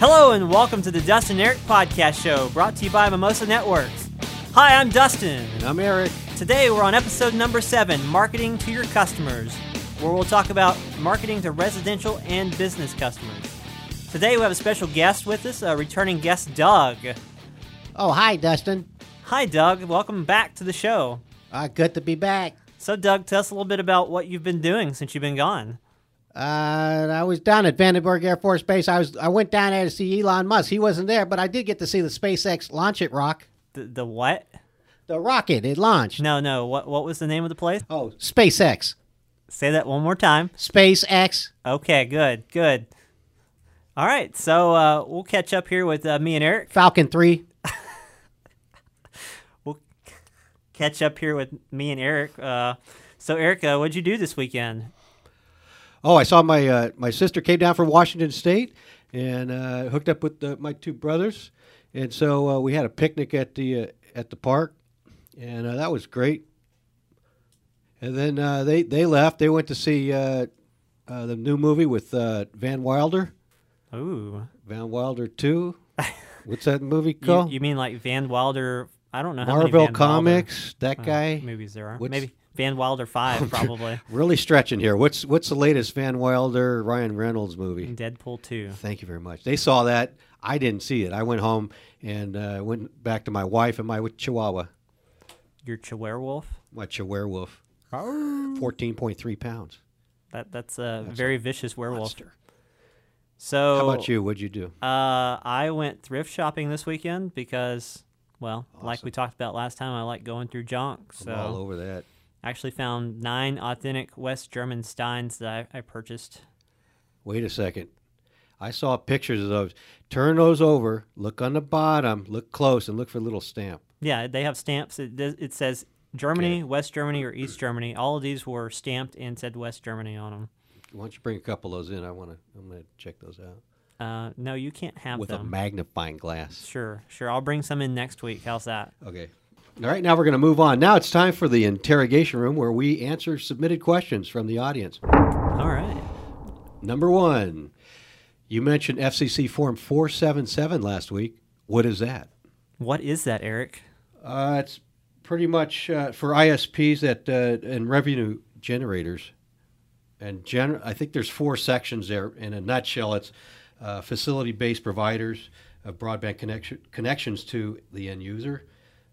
Hello and welcome to the Dustin Eric Podcast Show, brought to you by Mimosa Networks. Hi, I'm Dustin. And I'm Eric. Today we're on episode number seven, Marketing to Your Customers, where we'll talk about marketing to residential and business customers. Today we have a special guest with us, a returning guest, Doug. Oh, hi, Dustin. Hi, Doug. Welcome back to the show. Uh, good to be back. So, Doug, tell us a little bit about what you've been doing since you've been gone. Uh, I was down at Vandenberg Air Force Base. I was I went down there to see Elon Musk. He wasn't there, but I did get to see the SpaceX launch it rock. The, the what? The rocket it launched. No, no. What what was the name of the place? Oh, SpaceX. Say that one more time. SpaceX. Okay, good, good. All right, so uh, we'll catch up here with uh, me and Eric. Falcon 3. We'll catch up here with me and Eric. Uh, so, Eric, uh, what'd you do this weekend? Oh, I saw my uh, my sister came down from Washington State and uh, hooked up with the, my two brothers, and so uh, we had a picnic at the uh, at the park, and uh, that was great. And then uh, they they left. They went to see uh, uh, the new movie with uh, Van Wilder, Ooh, Van Wilder Two. What's that movie called? you mean like Van Wilder? I don't know. How many Marvel Comics. That Wilder, uh, guy. movies there are. What's- Maybe Van Wilder Five, probably. Really stretching here. What's what's the latest Van Wilder Ryan Reynolds movie? Deadpool Two. Thank you very much. They saw that. I didn't see it. I went home and uh, went back to my wife and my Chihuahua, Your Chiwerewolf. my Chihuahua, fourteen point three pounds. That that's a very vicious werewolf. Monster. So How about you? What'd you do? Uh, I went thrift shopping this weekend because, well, like we talked about last time, I like going through junk. I'm all over that. I actually found nine authentic West German steins that I, I purchased. Wait a second. I saw pictures of those. Turn those over. Look on the bottom. Look close and look for a little stamp. Yeah, they have stamps. It, it says Germany, West Germany, or East Germany. All of these were stamped and said West Germany on them. Why don't you bring a couple of those in? I want to. I'm going to check those out Uh, no, you can't have them. with a magnifying glass. sure, sure. I'll bring some in next week. How's that? Okay. All right. Now we're going to move on. Now it's time for the interrogation room where we answer submitted questions from the audience. All right. Number one, you mentioned FCC Form 477 last week. What is that? What is that, Eric? Uh, it's pretty much uh, for ISPs that uh, and revenue generators. And gen- I think there's four sections there. In a nutshell, it's uh, facility-based providers of broadband connection connections to the end user.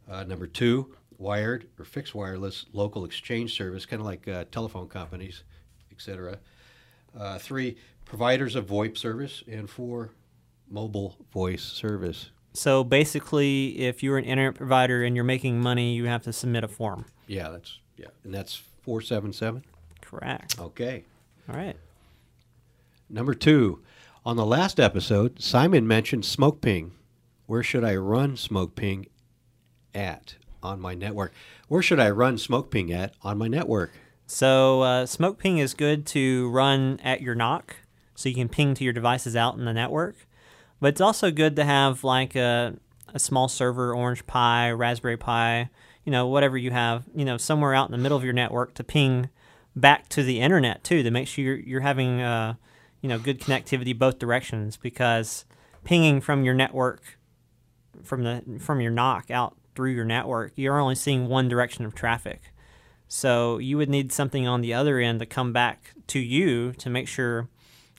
Uh, number two, wired or fixed wireless local exchange service, kind of like uh, telephone companies, etc. Uh, three, providers of VoIP service, and four, mobile voice service. So basically, if you're an internet provider and you're making money, you have to submit a form. Yeah, that's yeah, and that's four seven seven. Correct. Okay. All right. Number two, on the last episode, Simon mentioned SmokePing. Where should I run SmokePing at on my network? Where should I run SmokePing at on my network? So uh, SmokePing is good to run at your NOC, so you can ping to your devices out in the network. But it's also good to have like a, a small server, Orange Pi, Raspberry Pi, you know, whatever you have, you know, somewhere out in the middle of your network to ping back to the internet too, to make sure you're, you're having, uh, you know, good connectivity both directions. Because pinging from your network, from the from your NOC out through your network, you're only seeing one direction of traffic. So you would need something on the other end to come back to you to make sure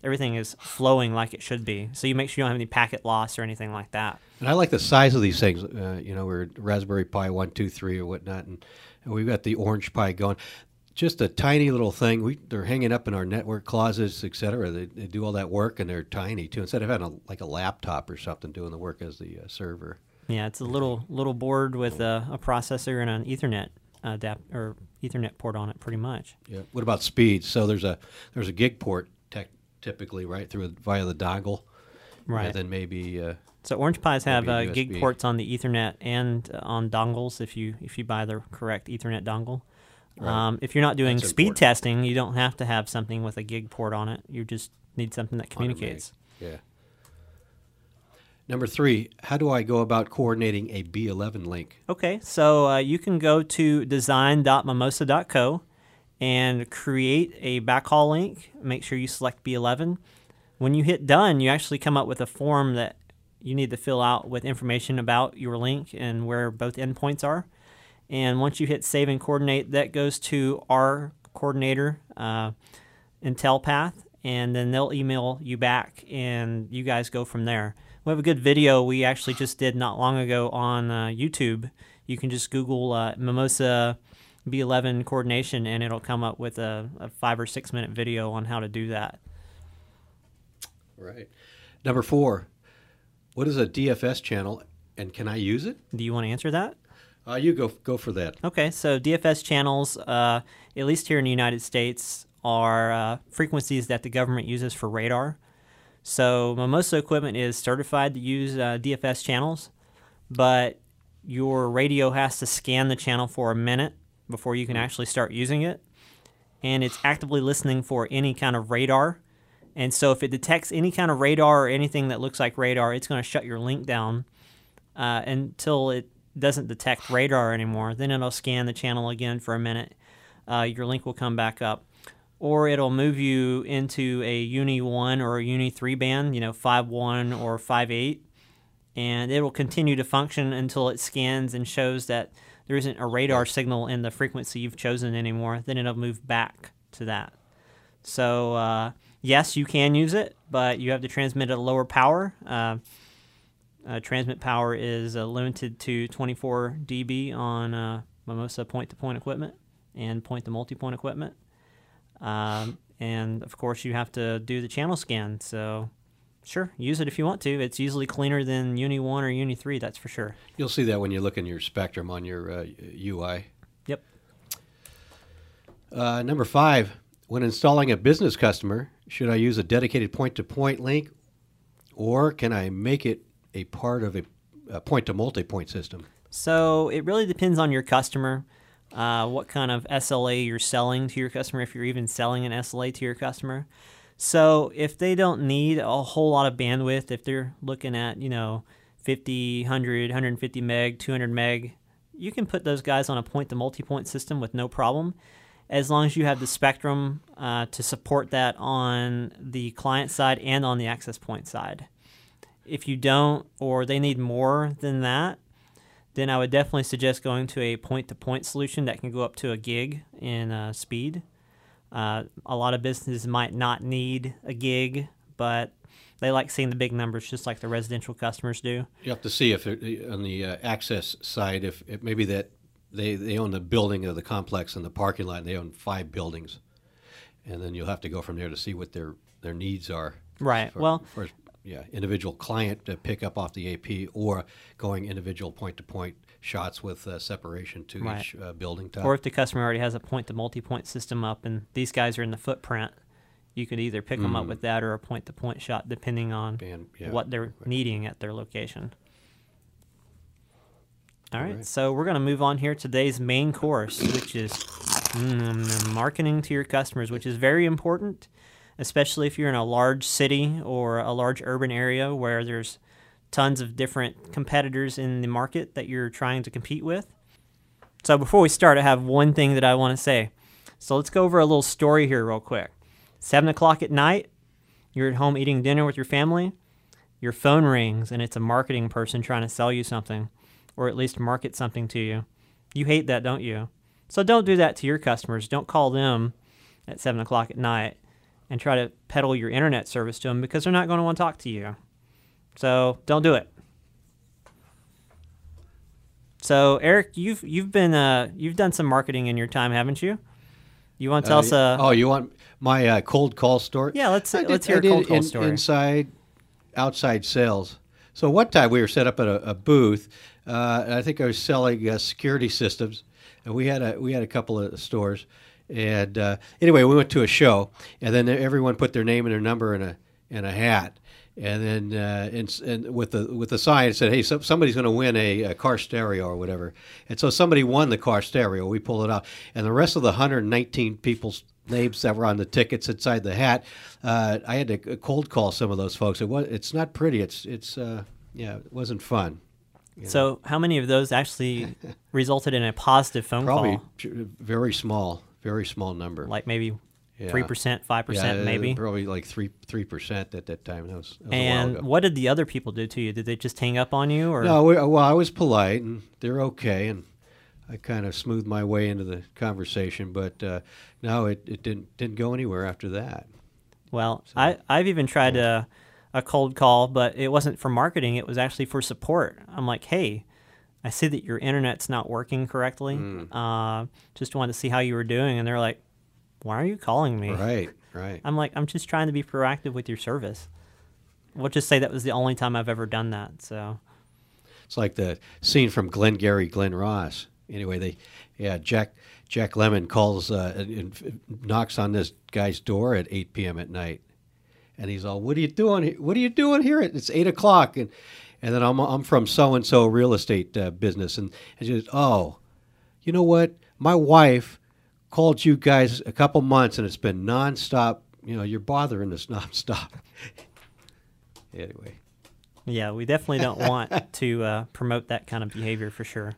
everything is flowing like it should be. So you make sure you don't have any packet loss or anything like that. And I like the size of these things. Uh, you know, we're Raspberry Pi one, two, three, or whatnot, and, and we've got the Orange Pi going. Just a tiny little thing. We they're hanging up in our network closets, et cetera. They, they do all that work, and they're tiny too. Instead of having a, like a laptop or something doing the work as the uh, server. Yeah, it's a little little board with a, a processor and an Ethernet adapt or Ethernet port on it, pretty much. Yeah. What about speed? So there's a there's a gig port tech, typically right through via the dongle, Right. And then maybe uh, So Orange Pies have uh, gig ports on the Ethernet and uh, on dongles if you if you buy the correct Ethernet dongle. Right. Um, if you're not doing That's speed important. testing, you don't have to have something with a gig port on it. You just need something that communicates. Yeah. Number three, how do I go about coordinating a B11 link? Okay, so uh, you can go to design.mimosa.co and create a backhaul link. Make sure you select B11. When you hit done, you actually come up with a form that you need to fill out with information about your link and where both endpoints are. And once you hit save and coordinate, that goes to our coordinator, uh, IntelliPath, and then they'll email you back, and you guys go from there. We have a good video we actually just did not long ago on uh, YouTube. You can just Google uh, Mimosa B11 coordination, and it'll come up with a, a five or six minute video on how to do that. Right. Number four, what is a DFS channel, and can I use it? Do you want to answer that? Uh, you go go for that. Okay, so DFS channels, uh, at least here in the United States, are uh, frequencies that the government uses for radar. So Mimosa equipment is certified to use uh, DFS channels, but your radio has to scan the channel for a minute before you can actually start using it. And it's actively listening for any kind of radar. And so if it detects any kind of radar or anything that looks like radar, it's going to shut your link down uh, until it doesn't detect radar anymore. Then it'll scan the channel again for a minute. Uh, your link will come back up. Or it'll move you into a UNII 1 or a UNII 3 band, you know, 5.1 or 5.8. And it will continue to function until it scans and shows that there isn't a radar signal in the frequency you've chosen anymore. Then it'll move back to that. So, uh, yes, you can use it, but you have to transmit at a lower power. Uh, uh, transmit power is uh, limited to 24 dB on uh, Mimosa point to point equipment and point to multi point equipment. Um, and of course, you have to do the channel scan. So, sure, use it if you want to. It's usually cleaner than UNII 1 or UNII 3, that's for sure. You'll see that when you look in your spectrum on your uh, UI. Yep. Uh, number five, when installing a business customer, should I use a dedicated point to point link or can I make it a part of a point to multi point system? So it really depends on your customer, uh, what kind of SLA you're selling to your customer, if you're even selling an SLA to your customer. So if they don't need a whole lot of bandwidth, if they're looking at, you know, 50, 100, 150 meg, 200 meg, you can put those guys on a point to multi point system with no problem as long as you have the spectrum uh, to support that on the client side and on the access point side. If you don't, or they need more than that, then I would definitely suggest going to a point to point solution that can go up to a gig in uh, speed. Uh, a lot of businesses might not need a gig, but they like seeing the big numbers just like the residential customers do. You have to see if it, on the uh, access side, if, if maybe that they, they own the building of the complex and the parking lot, and they own five buildings. And then you'll have to go from there to see what their, their needs are. Right. For, well, for, yeah, individual client to pick up off the AP or going individual point to point shots with uh, separation to Right. each uh, building type. or if the customer already has a point to multi point system up and these guys are in the footprint, you could either pick them up with that or a point to point shot depending on yeah, what they're needing at their location. All right, Alright. so we're going to move on here to today's main course, which is mm, marketing to your customers, which is very important, especially if you're in a large city or a large urban area where there's tons of different competitors in the market that you're trying to compete with. So before we start, I have one thing that I want to say. So let's go over a little story here, real quick. Seven o'clock at night, you're at home eating dinner with your family, your phone rings, and it's a marketing person trying to sell you something, or at least market something to you. You hate that, don't you? So don't do that to your customers. Don't call them at seven o'clock at night and try to peddle your internet service to them because they're not going to want to talk to you. So don't do it. So Eric, you've you've been uh, you've done some marketing in your time, haven't you? You want to tell Uh, us? Uh, oh, you want my uh, cold call story? yeah, let's did- let's hear I a cold call in- story. Inside, outside sales. So one time we were set up at a, a booth, uh, and I think I was selling uh, security systems, and we had a we had a couple of stores, and uh, anyway, we went to a show, and then everyone put their name and their number in a in a hat. And then, uh, and, and with the with the sign, it said, "Hey, so, somebody's going to win a, a car stereo or whatever." And so somebody won the car stereo. We pulled it out, and the rest of the 119 people's names that were on the tickets inside the hat, uh, I had to cold call some of those folks. It was it's not pretty. It's it's uh, yeah, it wasn't fun. so how many of those actually resulted in a positive phone Probably call? j- very small, very small number. Like maybe three percent, five percent, maybe. probably like three three percent at that time. That was, that was a while And ago. what did the other people do to you? Did they just hang up on you, or No, we, well, I was polite, and they're okay, and I kind of smoothed my way into the conversation. But uh, no, it, it didn't didn't go anywhere after that. Well, I, I've even tried a, a cold call, but it wasn't for marketing. It was actually for support. I'm like, hey, I see that your internet's not working correctly. Mm. Uh, just wanted to see how you were doing. And they're like, why are you calling me? Right, right. I'm like, I'm just trying to be proactive with your service. We'll just say that was the only time I've ever done that. So, It's like the scene from Glengarry Glen Ross. Anyway, they, yeah, Jack Jack Lemmon calls uh, and, and knocks on this guy's door at 8 p.m. at night, and he's all, "What are you doing? What are you doing here? It's eight o'clock." And and then I'm I'm from so and so real estate uh, business, and and she goes, "Oh, you know what? My wife called you guys a couple months, and it's been nonstop. You know, you're bothering us nonstop." anyway. yeah, we definitely don't want to uh, promote that kind of behavior for sure.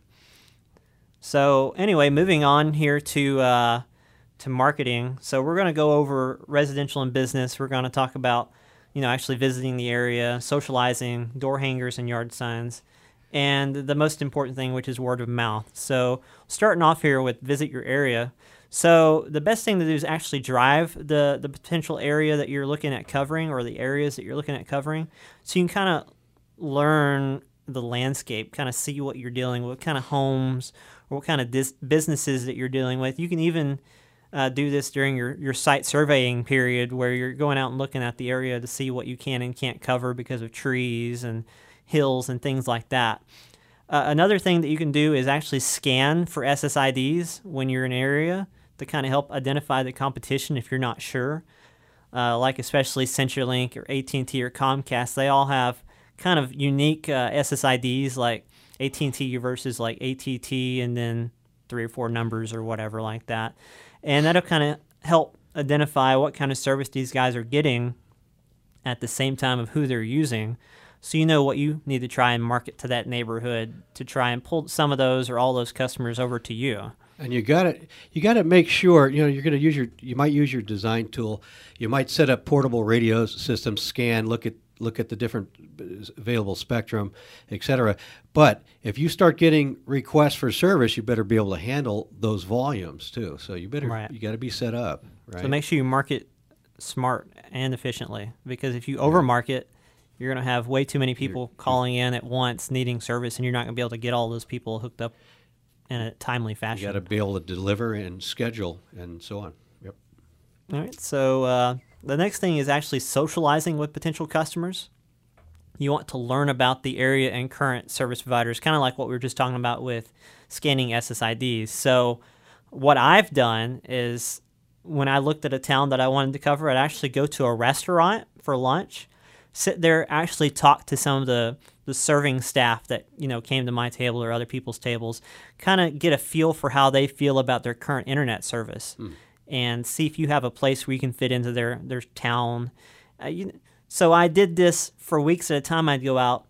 So anyway, moving on here to uh, to marketing. So we're going to go over residential and business. We're going to talk about you know actually visiting the area, socializing, door hangers and yard signs, and the most important thing, which is word of mouth. So starting off here with visit your area. So the best thing to do is actually drive the the potential area that you're looking at covering or the areas that you're looking at covering, so you can kind of learn the landscape, kind of see what you're dealing with, what kind of homes or what kind of dis- businesses that you're dealing with. You can even uh, do this during your, your site surveying period where you're going out and looking at the area to see what you can and can't cover because of trees and hills and things like that. Uh, another thing that you can do is actually scan for SSIDs when you're in an area to kind of help identify the competition if you're not sure. Uh, like especially CenturyLink or AT&T or Comcast, they all have kind of unique uh, SSIDs like AT&T versus like ATT and then three or four numbers or whatever like that. And that'll kind of help identify what kind of service these guys are getting at the same time of who they're using. So you know what you need to try and market to that neighborhood to try and pull some of those or all those customers over to you. And you got to you got to make sure you know you're going to use your you might use your design tool. You might set up portable radio systems, scan, look at look at the different available spectrum, etc. But if you start getting requests for service, you better be able to handle those volumes too. So you better Right. you got to be set up right. So make sure you market smart and efficiently because if you overmarket, you're going to have way too many people calling in at once needing service and you're not going to be able to get all those people hooked up in a timely fashion. you got to be able to deliver and schedule and so on. Yep. All right. So uh, the next thing is actually socializing with potential customers. You want to learn about the area and current service providers, kind of like what we were just talking about with scanning SSIDs. So what I've done is when I looked at a town that I wanted to cover, I'd actually go to a restaurant for lunch, sit there, actually talk to some of the the serving staff that you know came to my table or other people's tables, kind of get a feel for how they feel about their current internet service, hmm. And see if you have a place where you can fit into their their town. Uh, you, so I did this for weeks at a time. I'd go out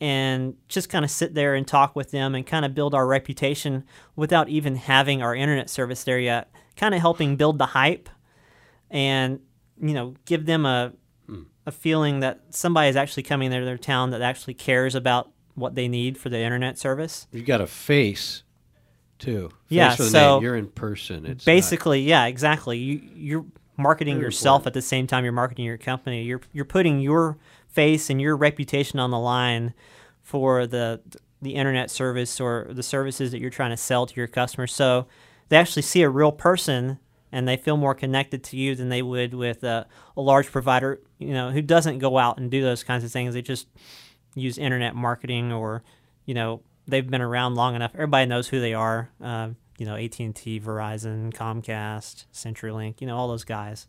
and just kind of sit there and talk with them and kind of build our reputation without even having our internet service there yet. Kind of helping build the hype and you know give them a a feeling that somebody is actually coming to their town that actually cares about what they need for the internet service. You got a face too. Yeah, so name. you're in person. It's not- Basically, yeah, exactly. You you're marketing Very yourself important. at the same time you're marketing your company. You're you're putting your face and your reputation on the line for the the internet service or the services that you're trying to sell to your customers. So they actually see a real person and they feel more connected to you than they would with a, a large provider, you know, who doesn't go out and do those kinds of things. They just use internet marketing or, you know, they've been around long enough. Everybody knows who they are. Uh, you know, AT and T, Verizon, Comcast, CenturyLink. You know, all those guys.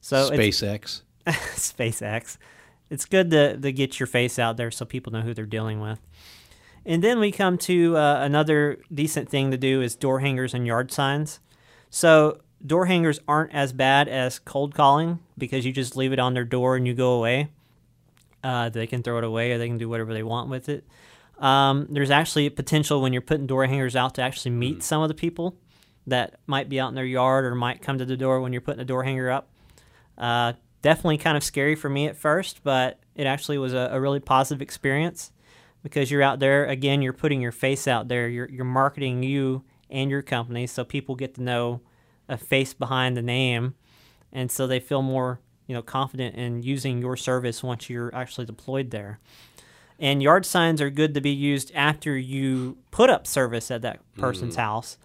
So it's, SpaceX. SpaceX. It's good to, to get your face out there so people know who they're dealing with. And then we come to uh, another decent thing to do is door hangers and yard signs. So door hangers aren't as bad as cold calling because you just leave it on their door and you go away. Uh, they can throw it away or they can do whatever they want with it. Um, there's actually a potential when you're putting door hangers out to actually meet some of the people that might be out in their yard or might come to the door when you're putting a door hanger up. Uh, definitely kind of scary for me at first, but it actually was a, a, really positive experience because you're out there again. You're putting your face out there. You're you're marketing you and your company, so people get to know a face behind the name, and so they feel more you know confident in using your service once you're actually deployed there. And yard signs are good to be used after you put up service at that person's mm. house.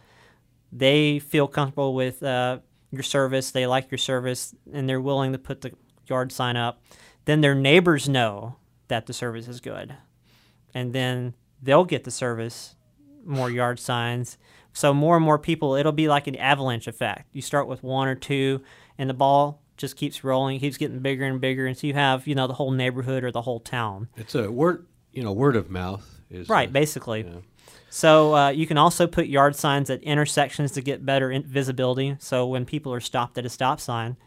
They feel comfortable with uh, your service, they like your service, and they're willing to put the yard sign up. Then their neighbors know that the service is good. And then they'll get the service, more yard signs. So more and more people, it'll be like an avalanche effect. You start with one or two, and the ball just keeps rolling, keeps getting bigger and bigger, and so you have you know the whole neighborhood or the whole town. It's a word, you know, word of mouth is right, basically. So uh, you can also put yard signs at intersections to get better visibility. So when people are stopped at a stop sign,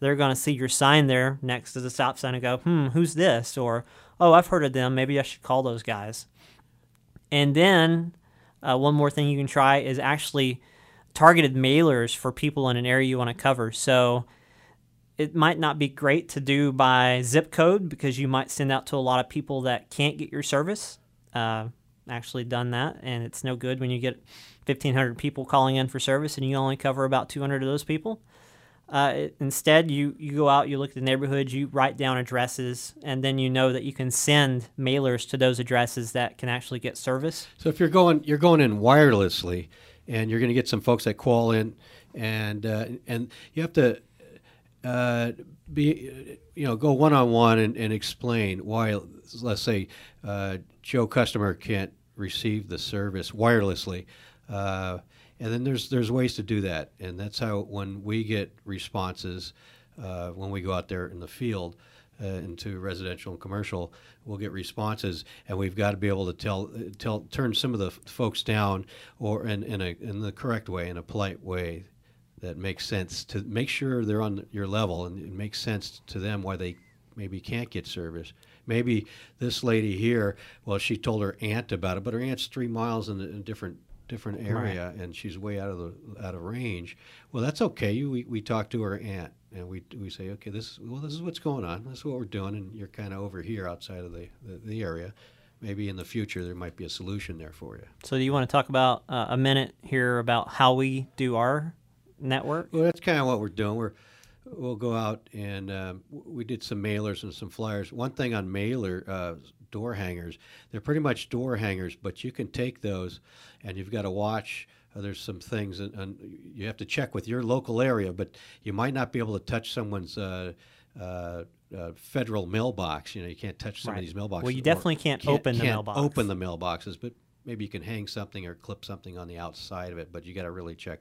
they're going to see your sign there next to the stop sign and go, "Hmm, who's this?" Or, "Oh, I've heard of them. Maybe I should call those guys." And then uh, one more thing you can try is actually targeted mailers for people in an area you want to cover. So it might not be great to do by zip code because you might send out to a lot of people that can't get your service. Uh, actually done that, and it's no good when you get 1,500 people calling in for service and you only cover about 200 of those people. Uh, it, instead, you, you go out, you look at the neighborhoods, you write down addresses, and then you know that you can send mailers to those addresses that can actually get service. So if you're going you're going in wirelessly, and you're going to get some folks that call in, and uh, and you have to uh, be you know go one on one and explain why let's say uh, Joe customer can't receive the service wirelessly. Uh, and then there's there's ways to do that, and that's how when we get responses uh, when we go out there in the field uh, into residential and commercial, we'll get responses, and we've got to be able to tell tell turn some of the folks down or in in a in the correct way, in a polite way that makes sense to make sure they're on your level and it makes sense to them why they maybe can't get service. Maybe this lady here, well, she told her aunt about it, but her aunt's three miles in a, in a different different area right. and she's way out of the out of range. Well, that's okay. We, we talk to her aunt and we, we say, okay, this well, this is what's going on. This is what we're doing, and you're kind of over here outside of the, the, the, area. Maybe in the future there might be a solution there for you. So, do you want to talk about uh, a minute here about how we do our network? Well, that's kind of what we're doing. We're we'll go out and um, we did some mailers and some flyers. One thing on mailer uh, door hangers, they're pretty much door hangers, but you can take those and you've got to watch. Uh, there's some things, and, and, you have to check with your local area, but you might not be able to touch someone's. Uh, uh, uh federal mailbox. You know, you can't touch some right. of these mailboxes. Well, you definitely can't, can't, open the can't mailbox. Open the mailboxes, but maybe you can hang something or clip something on the outside of it. But you got to really check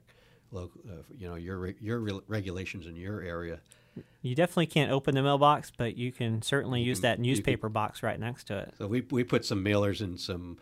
local, uh, you know, your your re- regulations in your area. You definitely can't open the mailbox, but you can certainly use that newspaper can, box right next to it. So we we put some mailers in some,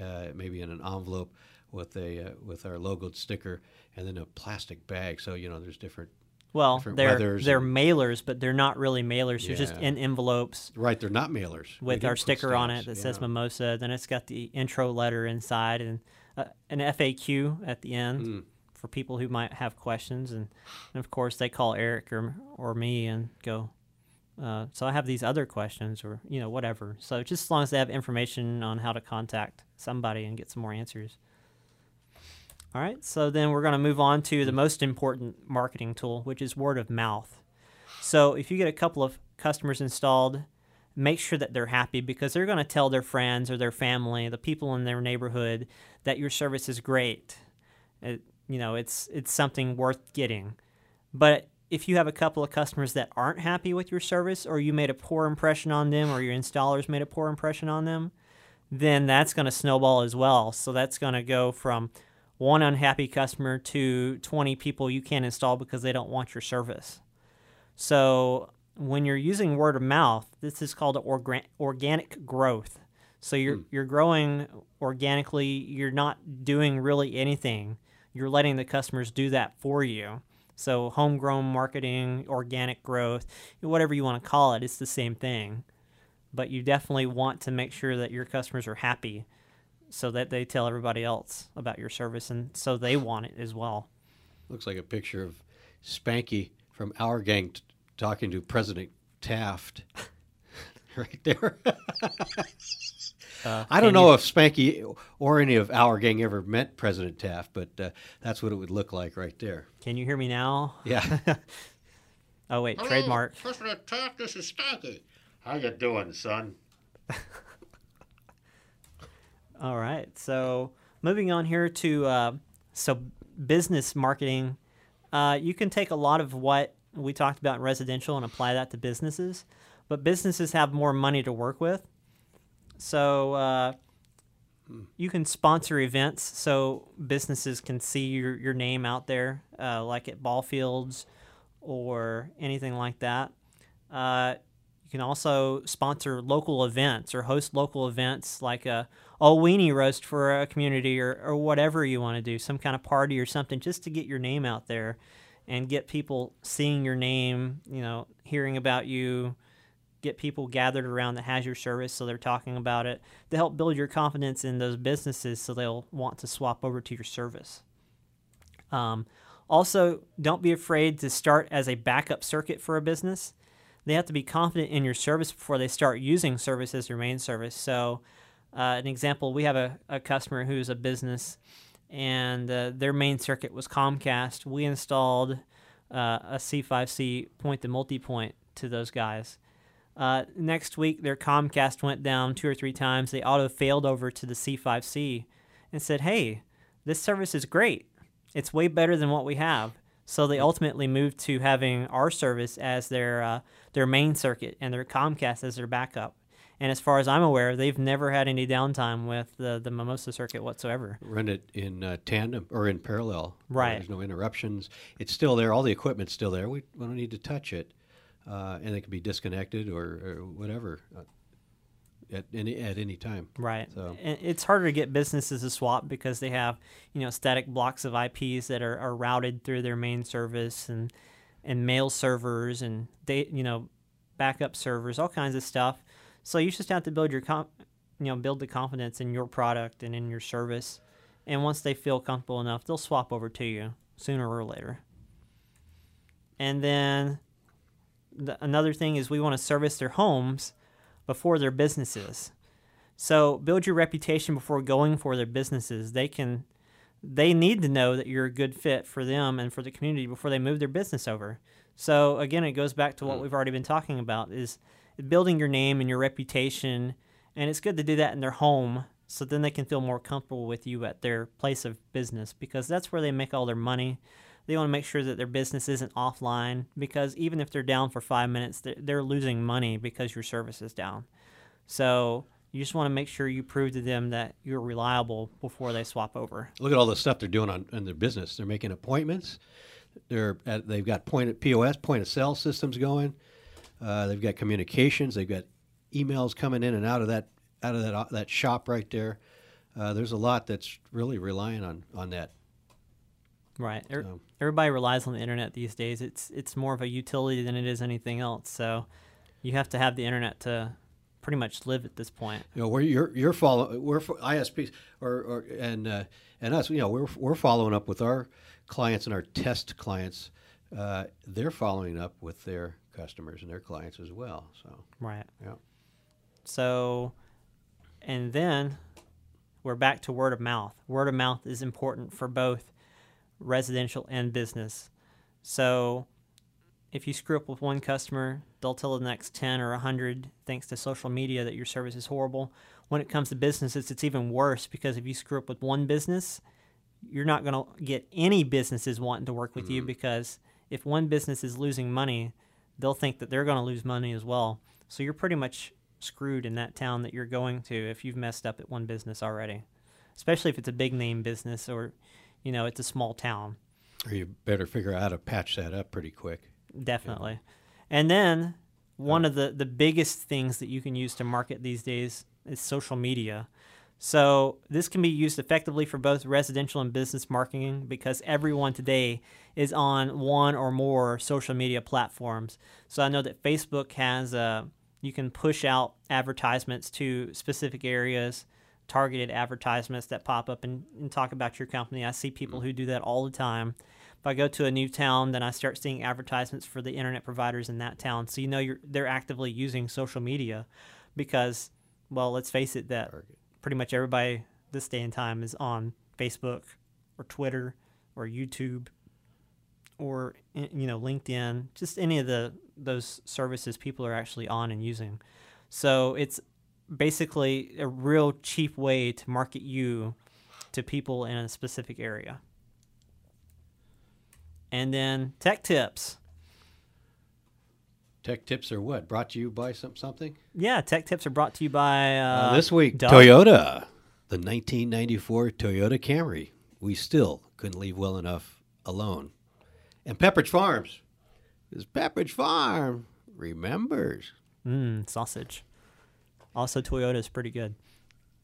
uh, maybe in an envelope with a uh, with our logoed sticker, and then a plastic bag. So you know, there's different. Well, different they're they're mailers, but they're not really mailers. Yeah. They're just in envelopes. Right, they're not mailers. With our sticker on it that yeah. says Mimosa. Then it's got the intro letter inside and uh, an FAQ at the end. Mm for people who might have questions, and, and of course they call Eric or or me and go. Uh, so I have these other questions, or you know whatever. So just as long as they have information on how to contact somebody and get some more answers. All right, so then we're going to move on to the most important marketing tool, which is word of mouth. So if you get a couple of customers installed, make sure that they're happy because they're going to tell their friends or their family, the people in their neighborhood, that your service is great. It, you know it's it's something worth getting. But if you have a couple of customers that aren't happy with your service or you made a poor impression on them or your installers made a poor impression on them, then that's going to snowball as well. So that's going to go from one unhappy customer to 20 people you can't install because they don't want your service. So when you're using word of mouth, this is called orga- organic growth. So you're mm. you're growing organically. You're not doing really anything you're letting the customers do that for you. So, homegrown marketing, organic growth, whatever you want to call it, it's the same thing. But you definitely want to make sure that your customers are happy so that they tell everybody else about your service and so they want it as well. Looks like a picture of Spanky from our gang t- talking to President Taft. right there. Uh, I don't know you- if Spanky or any of our gang ever met President Taft, but uh, that's what it would look like right there. Can you hear me now? Yeah. Oh wait, trademark. President Taft, this is Spanky. How you doing, son? All right. So moving on here to uh, so business marketing, uh, you can take a lot of what we talked about in residential and apply that to businesses, but businesses have more money to work with. So uh, you can sponsor events so businesses can see your, your name out there, uh, like at ball fields or anything like that. Uh, you can also sponsor local events or host local events like a, a weenie roast for a community or, or whatever you want to do, some kind of party or something, just to get your name out there and get people seeing your name, you know, hearing about you, get people gathered around that has your service so they're talking about it to help build your confidence in those businesses so they'll want to swap over to your service. Um, also, don't be afraid to start as a backup circuit for a business. They have to be confident in your service before they start using service as their main service. So, uh, an example, we have a, a customer who's a business and uh, their main circuit was Comcast. We installed uh, a C5C point to multipoint to those guys. Uh, next week, their Comcast went down two or three times. They auto failed over to the C5C and said, Hey, this service is great. It's way better than what we have. So they ultimately moved to having our service as their uh, their main circuit and their Comcast as their backup. And as far as I'm aware, they've never had any downtime with the, the Mimosa circuit whatsoever. Run it in uh, tandem or in parallel. Right. There's no interruptions. It's still there. All the equipment's still there. We, we don't need to touch it. Uh, and it can be disconnected or, or whatever uh, at any at any time. Right. So- And it's harder to get businesses to swap because they have, you know, static blocks of IPs that are, are routed through their main service and and mail servers and they, you know, backup servers, all kinds of stuff. So you just have to build your com- you know, build the confidence in your product and in your service. And once they feel comfortable enough, they'll swap over to you sooner or later. And then the, another thing is we want to service their homes before their businesses. So build your reputation before going for their businesses. They can they need to know that you're a good fit for them and for the community before they move their business over. So again, it goes back to what hmm. we've already been talking about is building your name and your reputation and it's good to do that in their home so then they can feel more comfortable with you at their place of business because that's where they make all their money. They want to make sure that their business isn't offline because even if they're down for 5 minutes, they're, losing money because your service is down. So you just want to make sure you prove to them that you're reliable before they swap over. Look at all the stuff they're doing on in their business. They're making appointments. They're at, they've got point POS point of sale systems going. Uh, they've got communications. They've got emails coming in and out of that out of that that shop right there. Uh, there's a lot that's really relying on on that. Right. Er- So- Everybody relies on the internet these days. It's it's more of a utility than it is anything else. So you have to have the internet to pretty much live at this point. You know, we're you're you're follow we're ISPs or, or and uh, and us. You know, we're we're following up with our clients and our test clients. Uh, they're following up with their customers and their clients as well. So Right. yeah. So, and then we're back to word of mouth. Word of mouth is important for both residential and business. So, if you screw up with one customer, they'll tell the next 10 or 100 thanks to social media that your service is horrible. When it comes to businesses, it's even worse because if you screw up with one business, you're not going to get any businesses wanting to work with you mm-hmm. because if one business is losing money, they'll think that they're going to lose money as well. So you're pretty much screwed in that town that you're going to if you've messed up at one business already. Especially if it's a big name business or, you know, it's a small town. Or you better figure out how to patch that up pretty quick. Definitely. And then one of the, the biggest things that you can use to market these days is social media. So this can be used effectively for both residential and business marketing because everyone today is on one or more social media platforms. So I know that Facebook has a you can push out advertisements to specific areas, targeted advertisements that pop up and, and talk about your company. I see people mm-hmm. who do that all the time. If I go to a new town, then I start seeing advertisements for the internet providers in that town. So you know you're they're actively using social media because, well, let's face it, that pretty much everybody this day and time is on Facebook or Twitter or YouTube or you know LinkedIn, just any of the those services people are actually on and using. So it's basically a real cheap way to market you to people in a specific area. And then tech tips. Tech tips are what? Brought to you by some something? Yeah, tech tips are brought to you by uh, Uh, this week, Doug. Toyota, the 1994 Toyota Camry. We still couldn't leave well enough alone. And Pepperidge Farms. This Pepperidge Farm remembers. Mm, sausage. Also, Toyota is pretty good.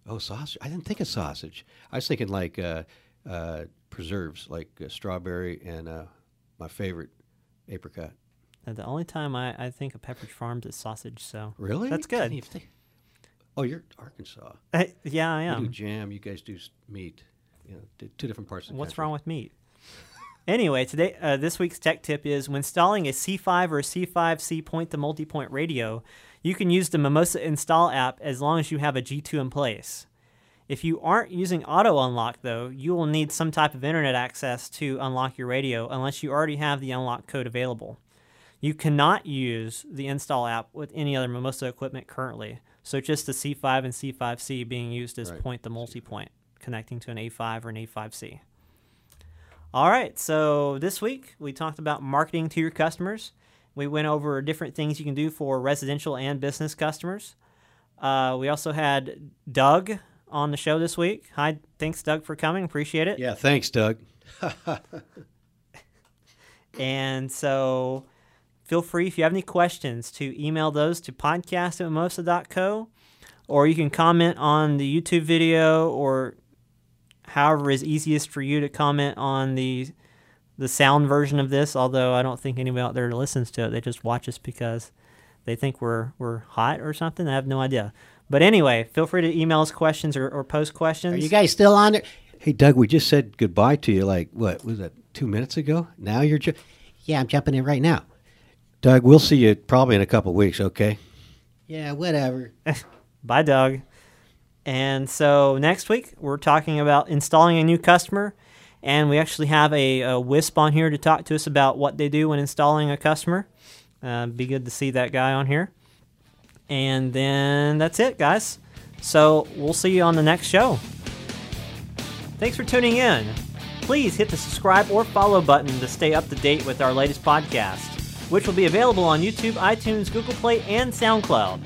Oh, sausage. I didn't think of sausage. I was thinking like uh, uh, preserves, like uh, strawberry and uh, my favorite apricot. Uh, the only time I, I think of Pepperidge Farms is sausage. So Really? That's good. Oh, you're Arkansas. Uh, yeah, I We do jam. You guys do meat. You know, two different parts of the What's country. wrong with meat? anyway, today uh, this week's tech tip is when installing a C5 or a C5C point to multi-point radio, you can use the Mimosa Install app as long as you have a G2 in place. If you aren't using auto unlock though, you will need some type of internet access to unlock your radio unless you already have the unlock code available. You cannot use the install app with any other Mimosa equipment currently. So just the C5 and C5C being used as Right. point to multi-point, connecting to an A5 or an A5C. All right, so this week we talked about marketing to your customers. We went over different things you can do for residential and business customers. Uh, we also had Doug on the show this week. Hi, thanks Doug for coming. Appreciate it. Yeah, thanks, Doug. And so feel free if you have any questions to email those to podcast at mimosa.co or you can comment on the YouTube video or however is easiest for you to comment on the the sound version of this, although I don't think anybody out there listens to it. They just watch us because they think we're we're hot or something. I have no idea. But anyway, feel free to email us questions or, or post questions. Are you guys still on there? Hey, Doug, we just said goodbye to you like, what was that, two minutes ago? Now you're ju- Yeah, I'm jumping in right now. Doug, we'll see you probably in a couple weeks, okay? Yeah, whatever. Bye, Doug. And so next week we're talking about installing a new customer, and we actually have a, a Wisp on here to talk to us about what they do when installing a customer. Uh, be good to see that guy on here. And then that's it, guys. So we'll see you on the next show. Thanks for tuning in. Please hit the subscribe or follow button to stay up to date with our latest podcast, which will be available on YouTube, iTunes, Google Play, and SoundCloud.